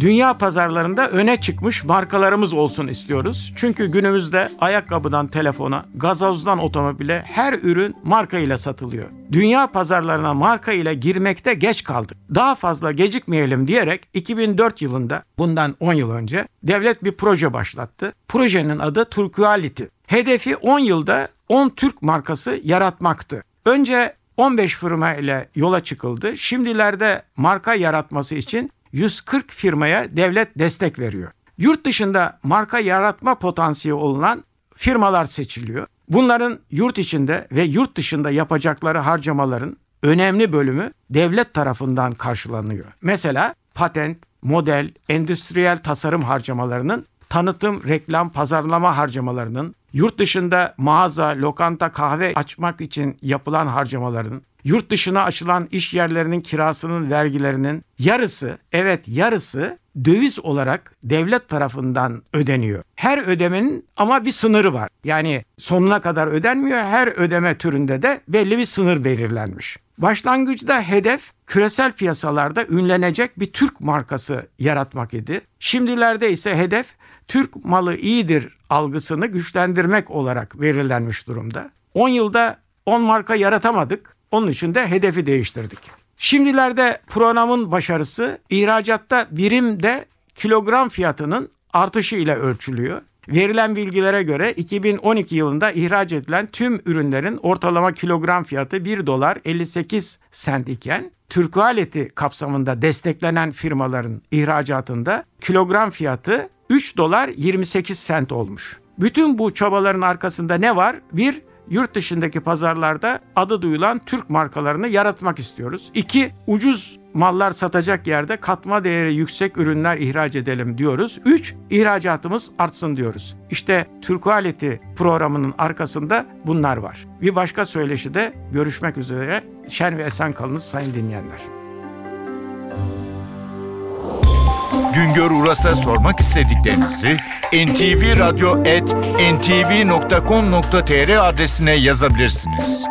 Dünya pazarlarında öne çıkmış markalarımız olsun istiyoruz. Çünkü günümüzde ayakkabıdan telefona, gazozdan otomobile her ürün marka ile satılıyor. Dünya pazarlarına marka ile girmekte geç kaldık. Daha fazla gecikmeyelim diyerek 2004 yılında bundan 10 yıl önce devlet bir proje başlattı. Projenin adı Turquality. Hedefi 10 yılda 10 Türk markası yaratmaktı. Önce 15 firma ile yola çıkıldı. Şimdilerde marka yaratması için 140 firmaya devlet destek veriyor. Yurt dışında marka yaratma potansiyeli olan firmalar seçiliyor. Bunların yurt içinde ve yurt dışında yapacakları harcamaların önemli bölümü devlet tarafından karşılanıyor. Mesela patent, model, endüstriyel tasarım harcamalarının tanıtım, reklam, pazarlama harcamalarının, yurt dışında mağaza, lokanta, kahve açmak için yapılan harcamaların, yurt dışına açılan iş yerlerinin kirasının vergilerinin yarısı, evet yarısı döviz olarak devlet tarafından ödeniyor. Her ödemenin ama bir sınırı var. Yani sonuna kadar ödenmiyor. Her ödeme türünde de belli bir sınır belirlenmiş. Başlangıçta hedef küresel piyasalarda ünlenecek bir Türk markası yaratmak idi. Şimdilerde ise hedef Türk malı iyidir algısını güçlendirmek olarak belirlenmiş durumda. 10 yılda 10 marka yaratamadık. Onun için de hedefi değiştirdik. Şimdilerde programın başarısı ihracatta birimde kilogram fiyatının artışı ile ölçülüyor. Verilen bilgilere göre 2012 yılında ihraç edilen tüm ürünlerin ortalama kilogram fiyatı 1 dolar 58 sent iken Türk aleti kapsamında desteklenen firmaların ihracatında kilogram fiyatı 3 dolar 28 sent olmuş. Bütün bu çabaların arkasında ne var? Bir, yurt dışındaki pazarlarda adı duyulan Türk markalarını yaratmak istiyoruz. İki, ucuz mallar satacak yerde katma değeri yüksek ürünler ihraç edelim diyoruz. Üç, ihracatımız artsın diyoruz. İşte Türk Aleti programının arkasında bunlar var. Bir başka söyleşi de görüşmek üzere. Şen ve esen kalınız sayın dinleyenler. Güngör Uras'a sormak istediklerinizi ntvradio.com.tr adresine yazabilirsiniz.